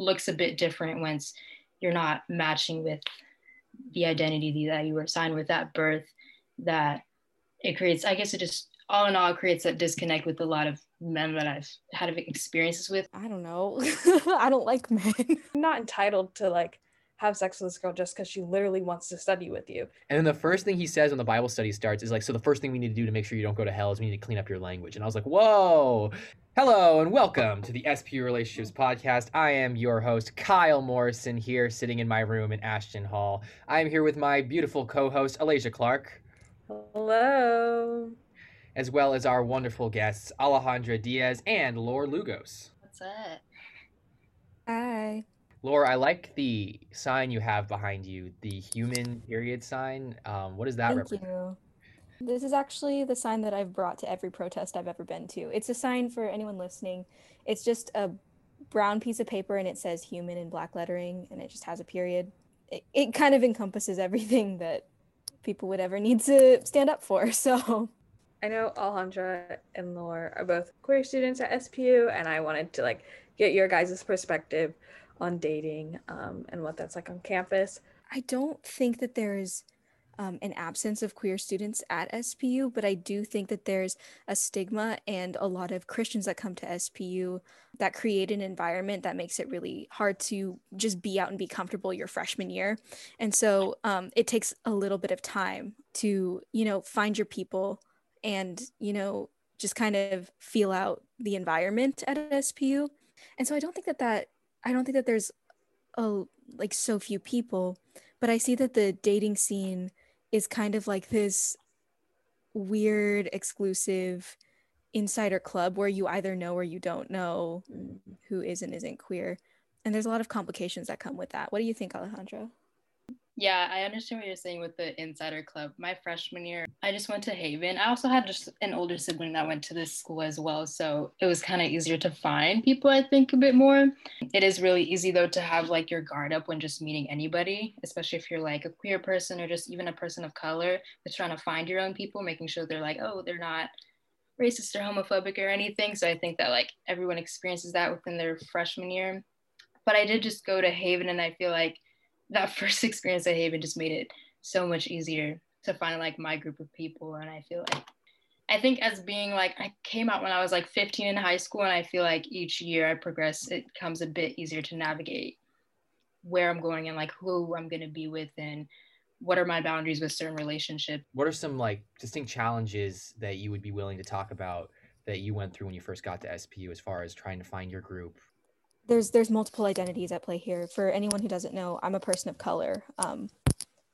looks a bit different once you're not matching with the identity that you were assigned with at birth that it creates i guess it just all in all creates that disconnect with a lot of men that i've had experiences with i don't know i don't like men i'm not entitled to like have sex with this girl just because she literally wants to study with you. And then the first thing he says when the Bible study starts is like, so the first thing we need to do to make sure you don't go to hell is we need to clean up your language. And I was like, whoa. Hello and welcome to the SP Relationships Podcast. I am your host, Kyle Morrison, here sitting in my room in Ashton Hall. I am here with my beautiful co host, Alasia Clark. Hello. As well as our wonderful guests, Alejandra Diaz and Laura Lugos. What's up? Hi. Laura, I like the sign you have behind you, the human period sign. Um, what does that Thank represent? You. This is actually the sign that I've brought to every protest I've ever been to. It's a sign for anyone listening. It's just a brown piece of paper and it says human in black lettering and it just has a period. It, it kind of encompasses everything that people would ever need to stand up for. So I know Alejandra and Laura are both queer students at SPU, and I wanted to like get your guys' perspective on dating um, and what that's like on campus. I don't think that there's um, an absence of queer students at SPU, but I do think that there's a stigma and a lot of Christians that come to SPU that create an environment that makes it really hard to just be out and be comfortable your freshman year. And so um, it takes a little bit of time to, you know, find your people and, you know, just kind of feel out the environment at SPU. And so I don't think that that I don't think that there's a like so few people, but I see that the dating scene is kind of like this weird exclusive insider club where you either know or you don't know mm. who is and isn't queer. And there's a lot of complications that come with that. What do you think, Alejandra? Yeah, I understand what you're saying with the insider club. My freshman year, I just went to Haven. I also had just an older sibling that went to this school as well. So it was kind of easier to find people, I think, a bit more. It is really easy, though, to have like your guard up when just meeting anybody, especially if you're like a queer person or just even a person of color that's trying to find your own people, making sure they're like, oh, they're not racist or homophobic or anything. So I think that like everyone experiences that within their freshman year. But I did just go to Haven and I feel like that first experience at Haven just made it so much easier to find like my group of people. And I feel like I think as being like I came out when I was like 15 in high school, and I feel like each year I progress, it comes a bit easier to navigate where I'm going and like who I'm gonna be with and what are my boundaries with certain relationships. What are some like distinct challenges that you would be willing to talk about that you went through when you first got to SPU as far as trying to find your group there's there's multiple identities at play here. For anyone who doesn't know, I'm a person of color, um,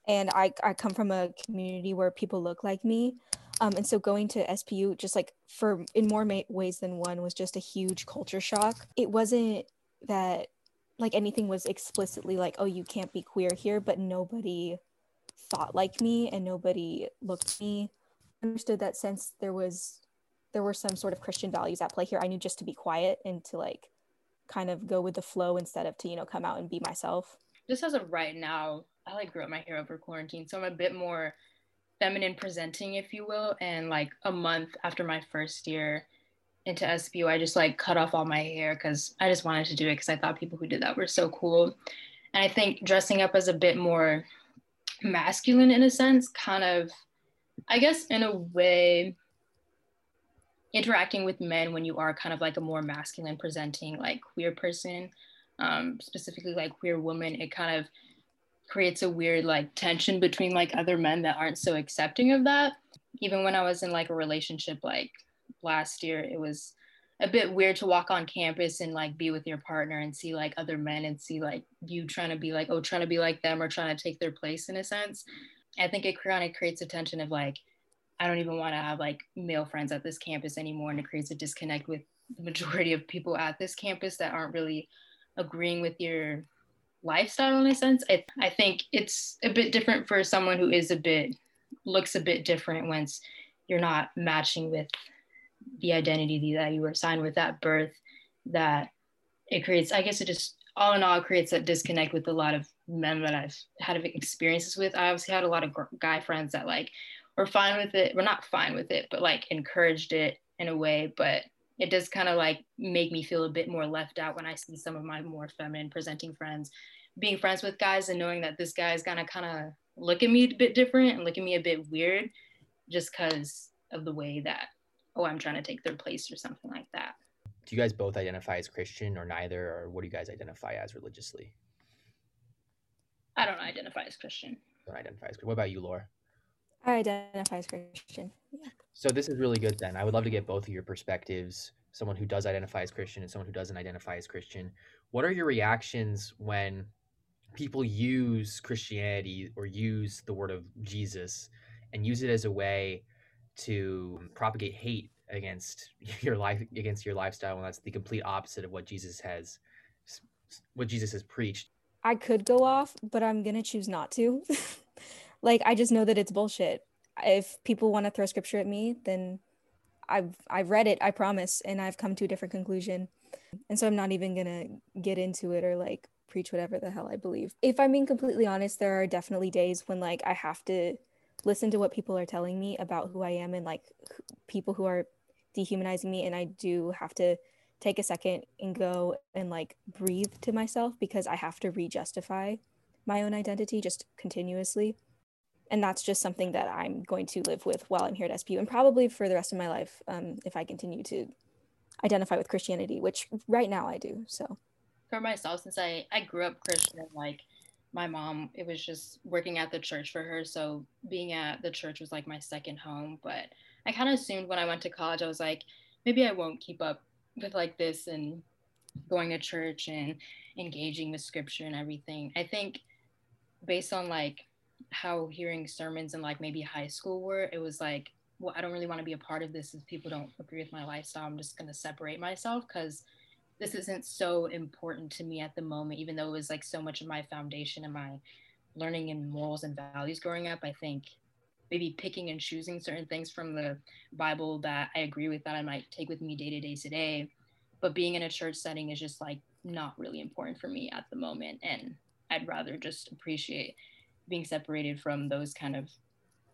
and I I come from a community where people look like me, um, and so going to SPU just like for in more ma- ways than one was just a huge culture shock. It wasn't that like anything was explicitly like oh you can't be queer here, but nobody thought like me and nobody looked me. Understood that since there was there were some sort of Christian values at play here, I knew just to be quiet and to like kind of go with the flow instead of to you know come out and be myself just as of right now i like grew up my hair over quarantine so i'm a bit more feminine presenting if you will and like a month after my first year into SPU, I just like cut off all my hair because I just wanted to do it because I thought people who did that were so cool. And I think dressing up as a bit more masculine in a sense, kind of, I guess, in a way, interacting with men when you are kind of like a more masculine presenting like queer person um, specifically like queer woman it kind of creates a weird like tension between like other men that aren't so accepting of that. Even when i was in like a relationship like last year it was a bit weird to walk on campus and like be with your partner and see like other men and see like you trying to be like oh trying to be like them or trying to take their place in a sense. I think it kind of creates a tension of like I don't even want to have like male friends at this campus anymore. And it creates a disconnect with the majority of people at this campus that aren't really agreeing with your lifestyle in a sense. I, I think it's a bit different for someone who is a bit, looks a bit different once you're not matching with the identity that you were assigned with at birth that it creates, I guess it just all in all creates that disconnect with a lot of men that I've had experiences with. I obviously had a lot of guy friends that like we're fine with it. We're not fine with it, but like encouraged it in a way. But it does kind of like make me feel a bit more left out when I see some of my more feminine presenting friends being friends with guys and knowing that this guy is gonna kind of look at me a bit different and look at me a bit weird just because of the way that oh i'm trying to take their place or something like that do you guys both identify as christian or neither or what do you guys identify as religiously i don't identify as christian don't identify as what about you laura I identify as Christian. Yeah. So this is really good then. I would love to get both of your perspectives, someone who does identify as Christian and someone who doesn't identify as Christian. What are your reactions when people use Christianity or use the word of Jesus and use it as a way to propagate hate against your life against your lifestyle and that's the complete opposite of what Jesus has what Jesus has preached. I could go off, but I'm going to choose not to. like I just know that it's bullshit. If people want to throw scripture at me, then I've I've read it, I promise, and I've come to a different conclusion. And so I'm not even to get into it or like preach whatever the hell I believe. If I'm being completely honest, there are definitely days when like I have to listen to what people are telling me about who I am and like people who are dehumanizing me and I do have to take a second and go and like breathe to myself because I have to re-justify my own identity just continuously. And that's just something that I'm going to live with while I'm here at SPU and probably for the rest of my life um, if I continue to identify with Christianity, which right now I do. So for myself since I I grew up Christian like my mom it was just working at the church for her so being at the church was like my second home but I kind of assumed when I went to college I was like maybe I won't keep up with like this and going to church and engaging with scripture and everything. I think based on like how hearing sermons in like maybe high school were, it was like, well, I don't really want to be a part of this if people don't agree with my lifestyle. I'm just going to separate myself because this isn't so important to me at the moment, even though it was like so much of my foundation and my learning and morals and values growing up. I think maybe picking and choosing certain things from the Bible that I agree with that I might take with me day to day today. But being in a church setting is just like not really important for me at the moment. And I'd rather just appreciate being separated from those kind of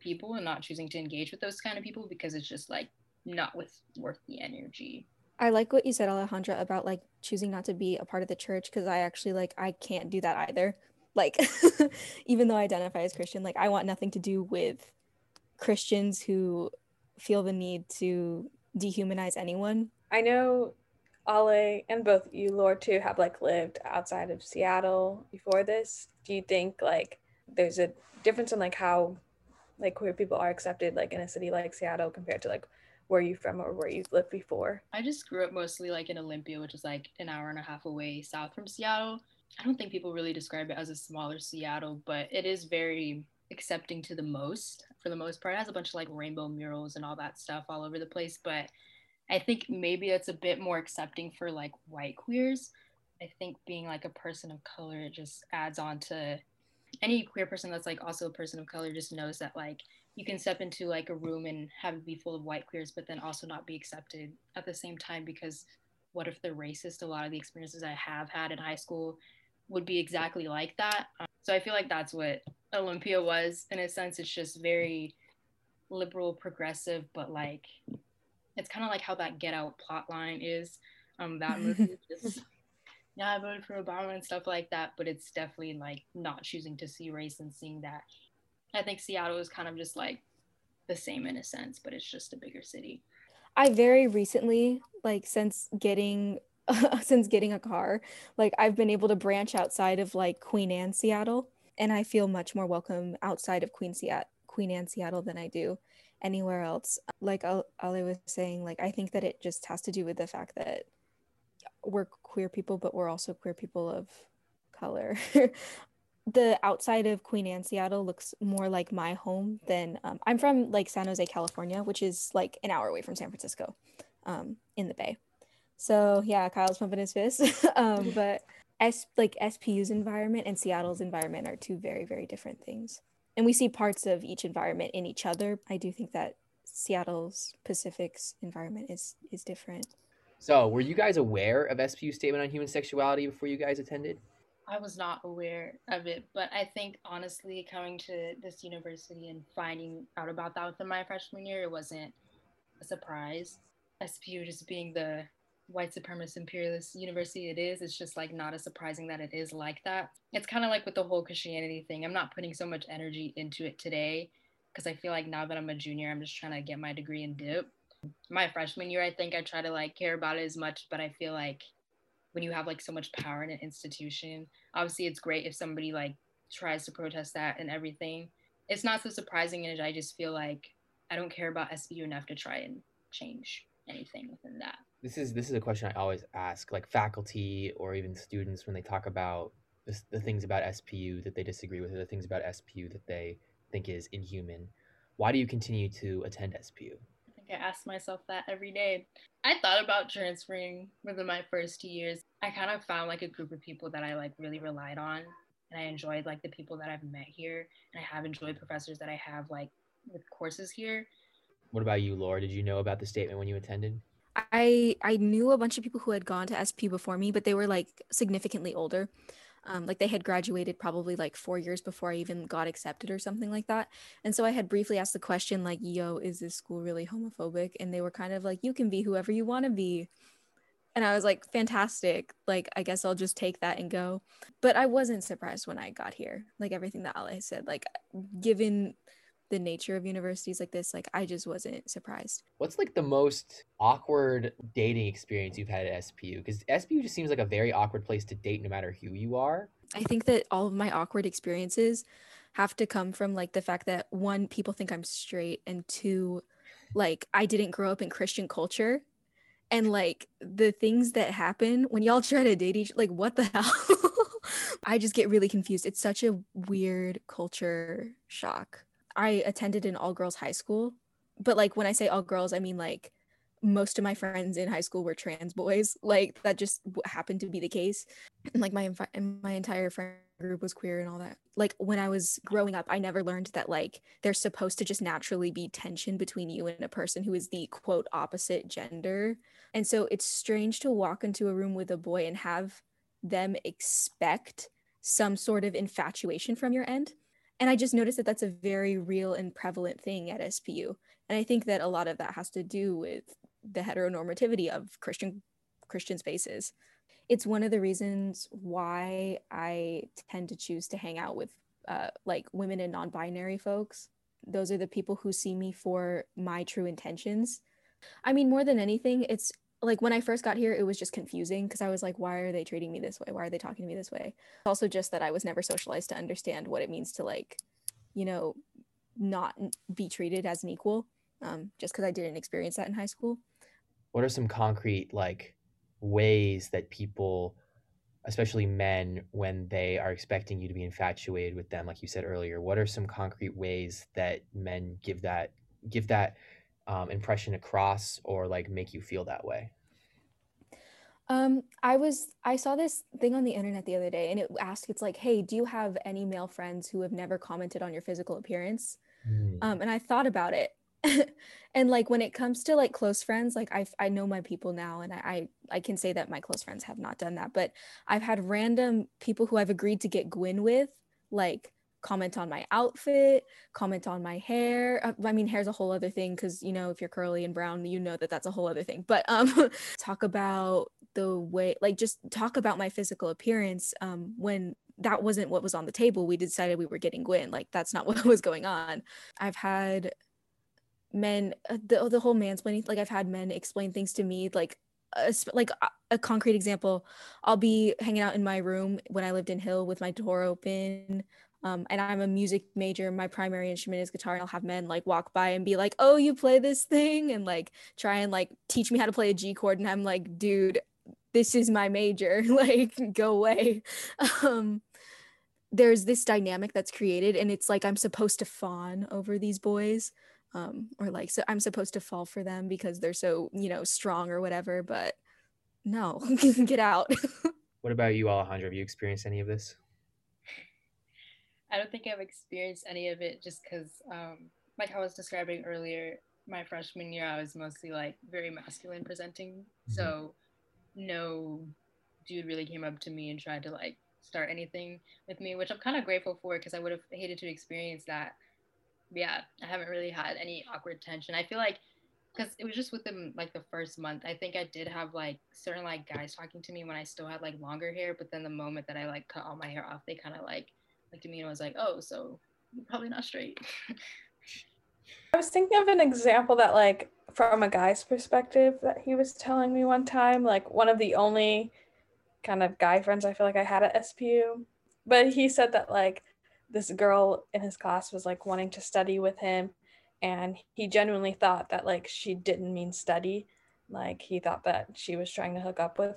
people and not choosing to engage with those kind of people because it's just like not with worth the energy I like what you said, Alejandra, about like choosing not to be a part of the church because I actually like I can't do that either. Like, even though I identify as Christian, like I want nothing to do with Christians who feel the need to dehumanize anyone. I know Ale and both you, Laura, too, have like lived outside of Seattle before this. Do you think like there's a difference in like how like queer people are accepted like in a city like Seattle compared to like where you from or where you've lived before? I just grew up mostly like in Olympia, which is like an hour and a half away south from Seattle. I don't think people really describe it as a smaller Seattle, but it is very accepting to the most for the most part. It has a bunch of like rainbow murals and all that stuff all over the place, but I think maybe it's a bit more accepting for like white queers. I think being like a person of color it just adds on to any queer person that's like also a person of color just knows that like you can step into like a room and have it be full of white queers, but then also not be accepted at the same time because what if they're racist? A lot of the experiences I have had in high school would be exactly like that. Um, so I feel like that's what Olympia was in a sense. It's just very liberal, progressive, but like it's kind of like how that Get Out plot line is. Um, that movie just yeah, I voted for Obama and stuff like that, but it's definitely like not choosing to see race and seeing that I think Seattle is kind of just like the same in a sense, but it's just a bigger city. I very recently, like since getting since getting a car, like I've been able to branch outside of like Queen Anne, Seattle, and I feel much more welcome outside of Queen Seattle, Queen Anne, Seattle than I do anywhere else. Like Ali was saying, like I think that it just has to do with the fact that we're queer people, but we're also queer people of color. the outside of Queen Anne, Seattle looks more like my home than um, I'm from like San Jose, California, which is like an hour away from San Francisco, um, in the Bay. So yeah, Kyle's pumping his fist. um, but S like SPU's environment and Seattle's environment are two very very different things, and we see parts of each environment in each other. I do think that Seattle's Pacific's environment is is different. So, were you guys aware of SPU's statement on human sexuality before you guys attended? I was not aware of it, but I think honestly, coming to this university and finding out about that within my freshman year, it wasn't a surprise. SPU just being the white supremacist imperialist university it is, it's just like not as surprising that it is like that. It's kind of like with the whole Christianity thing. I'm not putting so much energy into it today because I feel like now that I'm a junior, I'm just trying to get my degree and dip. My freshman year, I think I try to like care about it as much, but I feel like when you have like so much power in an institution, obviously it's great if somebody like tries to protest that and everything. It's not so surprising, and I just feel like I don't care about SPU enough to try and change anything within that. This is this is a question I always ask, like faculty or even students when they talk about this, the things about SPU that they disagree with, or the things about SPU that they think is inhuman. Why do you continue to attend SPU? I think I ask myself that every day. I thought about transferring within my first two years. I kind of found like a group of people that I like really relied on and I enjoyed like the people that I've met here and I have enjoyed professors that I have like with courses here. What about you, Laura? Did you know about the statement when you attended? I I knew a bunch of people who had gone to SP before me, but they were like significantly older. Um, like they had graduated probably like four years before I even got accepted or something like that. And so I had briefly asked the question, like, yo, is this school really homophobic? And they were kind of like, you can be whoever you want to be. And I was like, fantastic. Like, I guess I'll just take that and go. But I wasn't surprised when I got here. Like, everything that Ale said, like, given the nature of universities like this, like, I just wasn't surprised. What's like the most awkward dating experience you've had at SPU? Because SPU just seems like a very awkward place to date no matter who you are. I think that all of my awkward experiences have to come from like the fact that one, people think I'm straight, and two, like, I didn't grow up in Christian culture and like the things that happen when y'all try to date each like what the hell i just get really confused it's such a weird culture shock i attended an all girls high school but like when i say all girls i mean like most of my friends in high school were trans boys. Like that just happened to be the case. And like my my entire friend group was queer and all that. Like when i was growing up i never learned that like there's supposed to just naturally be tension between you and a person who is the quote opposite gender. And so it's strange to walk into a room with a boy and have them expect some sort of infatuation from your end and i just noticed that that's a very real and prevalent thing at spu and i think that a lot of that has to do with the heteronormativity of christian christian spaces it's one of the reasons why I tend to choose to hang out with uh, like women and non-binary folks. Those are the people who see me for my true intentions. I mean, more than anything, it's like when I first got here, it was just confusing because I was like, why are they treating me this way? Why are they talking to me this way? Also, just that I was never socialized to understand what it means to like, you know, not be treated as an equal. Um, just because I didn't experience that in high school. What are some concrete like ways that people especially men when they are expecting you to be infatuated with them like you said earlier what are some concrete ways that men give that give that um, impression across or like make you feel that way? Um i was i saw this thing on the internet the other day and it asked it's like hey do you have any male friends who have never commented on your physical appearance? Mm. um and i thought about it. And like when it comes to like close friends like i i know my people now and I, I i can say that my close friends have not done that but i've had random people who i've agreed to get gwyn with like comment on my outfit comment on my hair uh, i mean hair's a whole other thing because you know if you're curly and brown you know that that's a whole other thing. But um talk about the way like just talk about my physical appearance um when that wasn't what was on the table. We decided we were getting gwyn like that's not what was going on. I've had men uh, the, the whole mansplaining like i've had men explain things to me like a, like a, a concrete example. I'll be hanging out in my room when i lived in hill with my door open um, and i'm a music major. My primary instrument is guitar and i'll have men like walk by and be like oh you play this thing and like try and like teach me how to play a g chord and i'm like dude this is my major. Like go away. Um there's this dynamic that's created and it's like i'm supposed to fawn over these boys um, or like so i'm supposed to fall for them because they're so you know strong or whatever but no get out. What about you alejandra have you experienced any of this i don't think i've experienced any of it just because um, like i was describing earlier my freshman year i was mostly like very masculine presenting mm-hmm. so no dude really came up to me and tried to like start anything with me which i'm kind of grateful for because i would have hated to experience that yeah, I haven't really had any awkward tension. I feel like because it was just within like the first month. I think I did have like certain like guys talking to me when I still had like longer hair, but then the moment that I like cut all my hair off, they kind of like looked at me and was like, "Oh, so you're probably not straight." I was thinking of an example that like from a guy's perspective that he was telling me one time, like one of the only kind of guy friends I feel like I had at SPU. But he said that like this girl in his class was like wanting to study with him and he genuinely thought that like she didn't mean study. Like he thought that she was trying to hook up with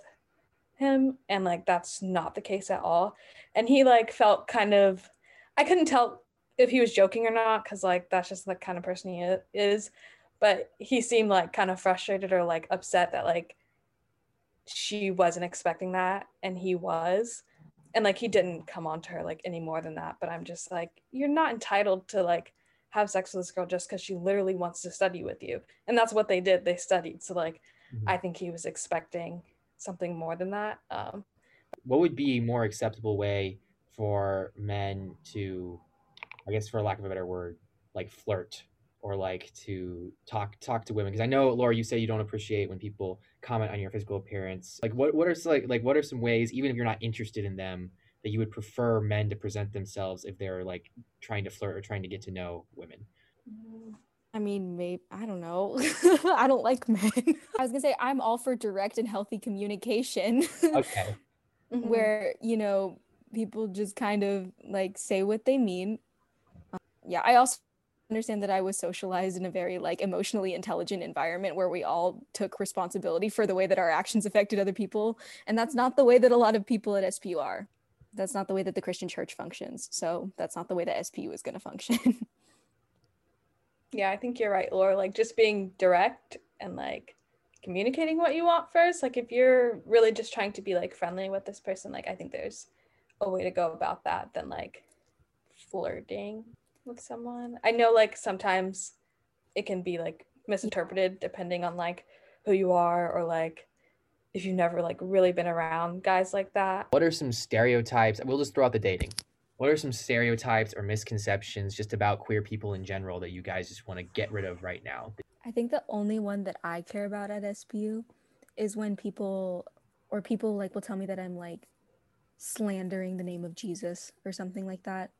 him and like that's not the case at all. And he like felt kind of I couldn't tell if he was joking or not because like that's just the kind of person he is. But he seemed like kind of frustrated or like upset that like she wasn't expecting that and he was. And like he didn't come on to her like any more than that. But i'm just like you're not entitled to like have sex with this girl just because she literally wants to study with you. And that's what they did. They studied. So like mm-hmm. i think he was expecting something more than that um what would be a more acceptable way for men to i guess for lack of a better word like flirt or like to talk talk to women? Because i know laura you say you don't appreciate when people comment on your physical appearance. Like what, what are some, like like what are some ways even if you're not interested in them that you would prefer men to present themselves if they're like trying to flirt or trying to get to know women I mean, maybe I don't know. I don't like men. I was gonna say I'm all for direct and healthy communication. okay. Mm-hmm. Where you know people just kind of like say what they mean. Um, yeah, I also understand that I was socialized in a very like emotionally intelligent environment where we all took responsibility for the way that our actions affected other people. And that's not the way that a lot of people at SPU are. That's not the way that the Christian church functions. So that's not the way that SPU is going to function. Yeah, I think you're right, Laura. Like just being direct and like communicating what you want first. Like if you're really just trying to be like friendly with this person, like I think there's a way to go about that than like flirting with someone. I know like sometimes it can be like misinterpreted depending on like who you are or like if you've never like really been around guys like that. What are some stereotypes? We'll just throw out the dating. What are some stereotypes or misconceptions just about queer people in general that you guys just want to get rid of right now? I think the only one that I care about at SPU is when people or people like will tell me that I'm like slandering the name of Jesus or something like that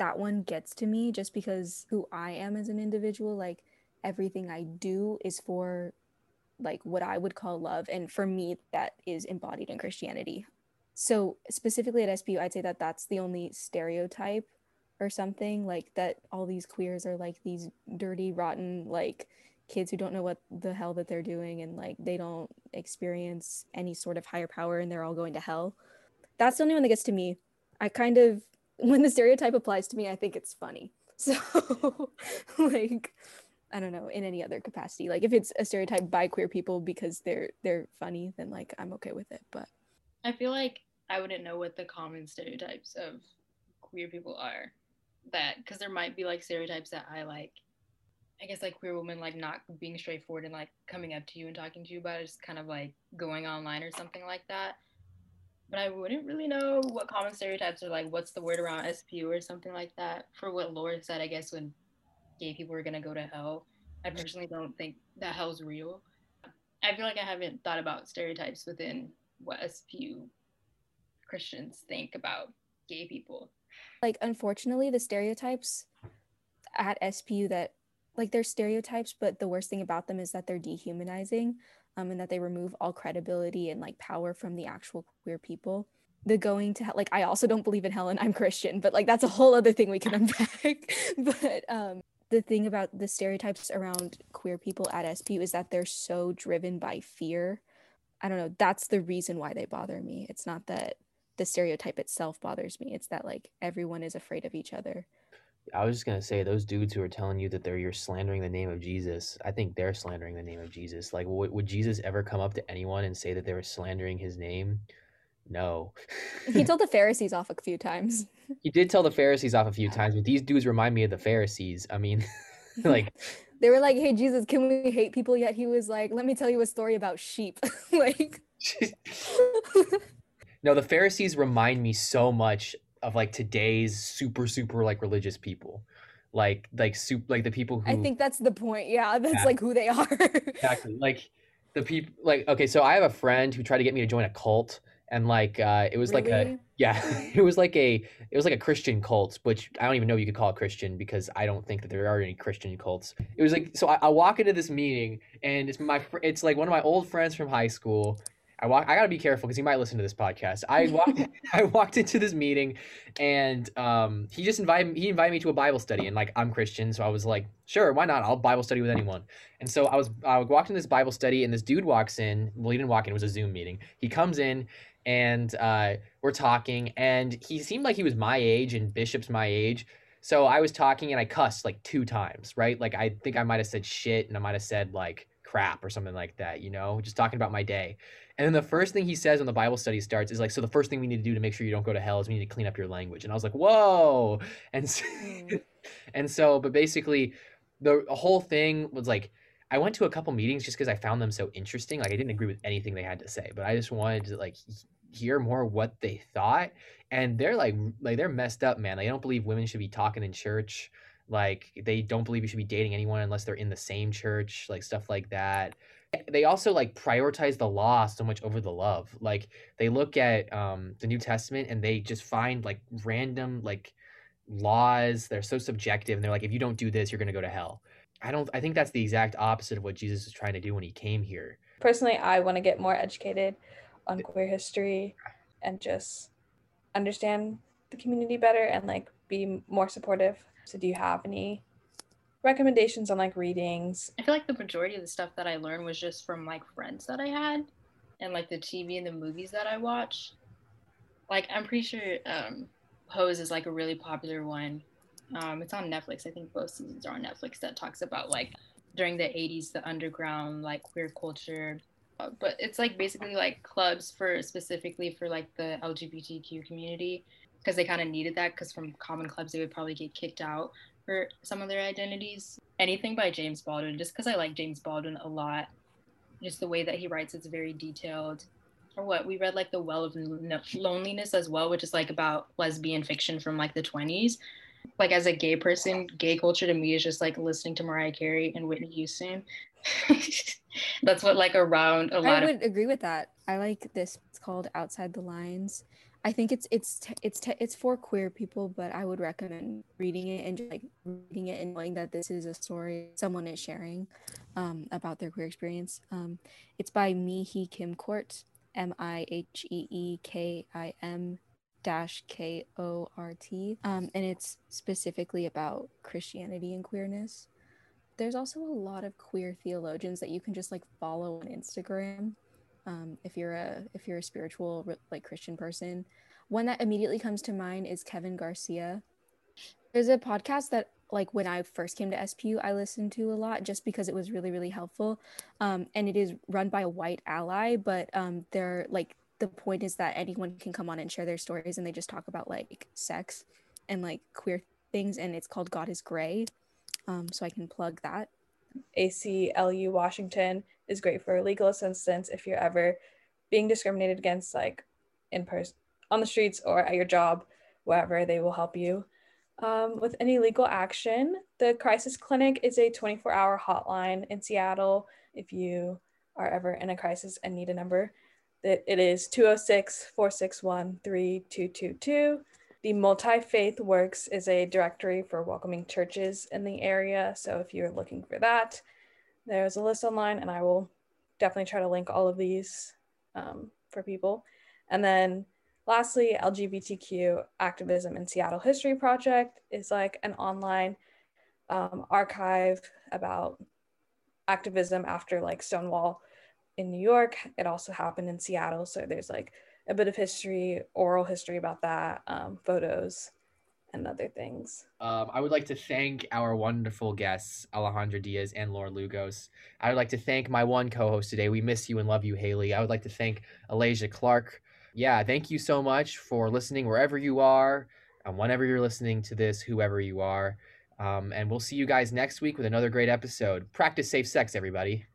that one gets to me just because who I am as an individual, like everything I do is for like what I would call love. And for me, that is embodied in Christianity. So, specifically at SPU, I'd say that that's the only stereotype or something like that all these queers are like these dirty, rotten, like kids who don't know what the hell that they're doing and like they don't experience any sort of higher power and they're all going to hell. That's the only one that gets to me. I kind of when the stereotype applies to me, I think it's funny. So, like, I don't know, in any other capacity. Like, if it's a stereotype by queer people because they're they're funny, then like I'm okay with it. But I feel like I wouldn't know what the common stereotypes of queer people are. That because there might be like stereotypes that I like. I guess like queer women like not being straightforward and like coming up to you and talking to you about it, just kind of like going online or something like that but I wouldn't really know what common stereotypes are like. What's the word around SPU or something like that? For what Laura said, I guess when gay people are gonna go to hell, I personally don't think that hell's real. I feel like I haven't thought about stereotypes within what SPU Christians think about gay people. Like, unfortunately, the stereotypes at SPU that like they're stereotypes, but the worst thing about them is that they're dehumanizing um, and that they remove all credibility and like power from the actual queer people the going to hell like i also don't believe in hell and i'm christian but like that's a whole other thing we can unpack but um the thing about the stereotypes around queer people at SPU is that they're so driven by fear. I don't know. That's the reason why they bother me. It's not that the stereotype itself bothers me. It's that like everyone is afraid of each other. I was just gonna say those dudes who are telling you that they're you're slandering the name of Jesus. I think they're slandering the name of Jesus. Like, would, would Jesus ever come up to anyone and say that they were slandering his name? No. he told the Pharisees off a few times. He did tell the Pharisees off a few times, but these dudes remind me of the Pharisees. I mean, like they were like, "Hey Jesus, can we hate people?" Yet he was like, "Let me tell you a story about sheep." like. no, the Pharisees remind me so much of like today's super super like religious people like like soup like the people who I think that's the point. Yeah, that's Yeah. like who they are. exactly like the people like okay so i have a friend who tried to get me to join a cult and like uh it was like a Really? Yeah it was like a it was like a christian cult which i don't even know you could call it christian because i don't think that there are any christian cults it was like so i, I walk into this meeting and it's my it's like one of my old friends from high school I walk. I gotta be careful because he might listen to this podcast. I walked. I walked into this meeting, and um, he just invited. He invited me to a Bible study, and like I'm Christian, so I was like, sure, why not? I'll Bible study with anyone. And so I was. I walked in this Bible study, and this dude walks in. Well, he didn't walk in. It was a Zoom meeting. He comes in, and uh, we're talking, and he seemed like he was my age, and Bishop's my age. So I was talking, and I cussed like two times, right? Like I think I might have said shit, and I might have said like crap or something like that. You know, just talking about my day. And then the first thing he says when the Bible study starts is like, so the first thing we need to do to make sure you don't go to hell is we need to clean up your language. And I was like, whoa. And so, Mm. and so, but basically, the whole thing was like, I went to a couple meetings just because I found them so interesting. Like I didn't agree with anything they had to say, but I just wanted to like hear more what they thought. And they're like, like they're messed up, man. They don't believe women should be talking in church. Like they don't believe you should be dating anyone unless they're in the same church. Like stuff like that they also like prioritize the law so much over the love like they look at um the new testament and they just find like random like laws they're so subjective and they're like if you don't do this you're to go to hell i don't i think that's the exact opposite of what jesus was trying to do when he came here Personally, I want to get more educated on queer history and just understand the community better and like be more supportive. So, do you have any recommendations on like readings? I feel like the majority of the stuff that I learned was just from like friends that I had and like the TV and the movies that I watched. Like I'm pretty sure um Pose is like a really popular one. Um it's on Netflix. I think both seasons are on Netflix that talks about like during the 80s the underground like queer culture. Uh, but it's like basically like clubs for specifically for like the LGBTQ community because they kind of needed that because from common clubs they would probably get kicked out for some of their identities. Anything by James Baldwin, just because I like James Baldwin a lot. Just the way that he writes, it's very detailed. Or what we read like the Well of Loneliness as well, which is like about lesbian fiction from like the 20s. Like as a gay person, gay culture to me is just like listening to Mariah Carey and Whitney Houston. That's what like around a lot of I would agree with that. I like this. It's called Outside the Lines. I think it's it's it's t- it's for queer people, but I would recommend reading it and just like reading it and knowing that this is a story someone is sharing um, about their queer experience. Um, it's by Mihee Kim-Kort, M I H E E K I M dash K O R T, um, and it's specifically about Christianity and queerness. There's also a lot of queer theologians that you can just like follow on Instagram um, if you're a if you're a spiritual like christian person. One that immediately comes to mind is kevin garcia. There's a podcast that like when i first came to spu i listened to a lot just because it was really really helpful. Um, and it is run by a white ally but um, they're like the point is that anyone can come on and share their stories and they just talk about like sex and like queer things and it's called god is gray um, so i can plug that ACLU Washington is great for legal assistance if you're ever being discriminated against, like in person, on the streets, or at your job, wherever they will help you. Um, with any legal action, the Crisis Clinic is a 24 hour hotline in Seattle. If you are ever in a crisis and need a number, that it is 206 461 3222. The Multi Faith Works is a directory for welcoming churches in the area. So if you're looking for that, there's a list online, and I will definitely try to link all of these um, for people. And then lastly, LGBTQ Activism in Seattle History Project is like an online um, archive about activism after like Stonewall in New York. It also happened in Seattle. So there's like a bit of history, oral history about that, um, photos, and other things. Um, I would like to thank our wonderful guests, Alejandra Diaz and Laura Lugos. I would like to thank my one co host today. We miss you and love you, Haley. I would like to thank Alasia Clark. Yeah, thank you so much for listening wherever you are, and whenever you're listening to this, whoever you are. Um, and we'll see you guys next week with another great episode. Practice safe sex, everybody.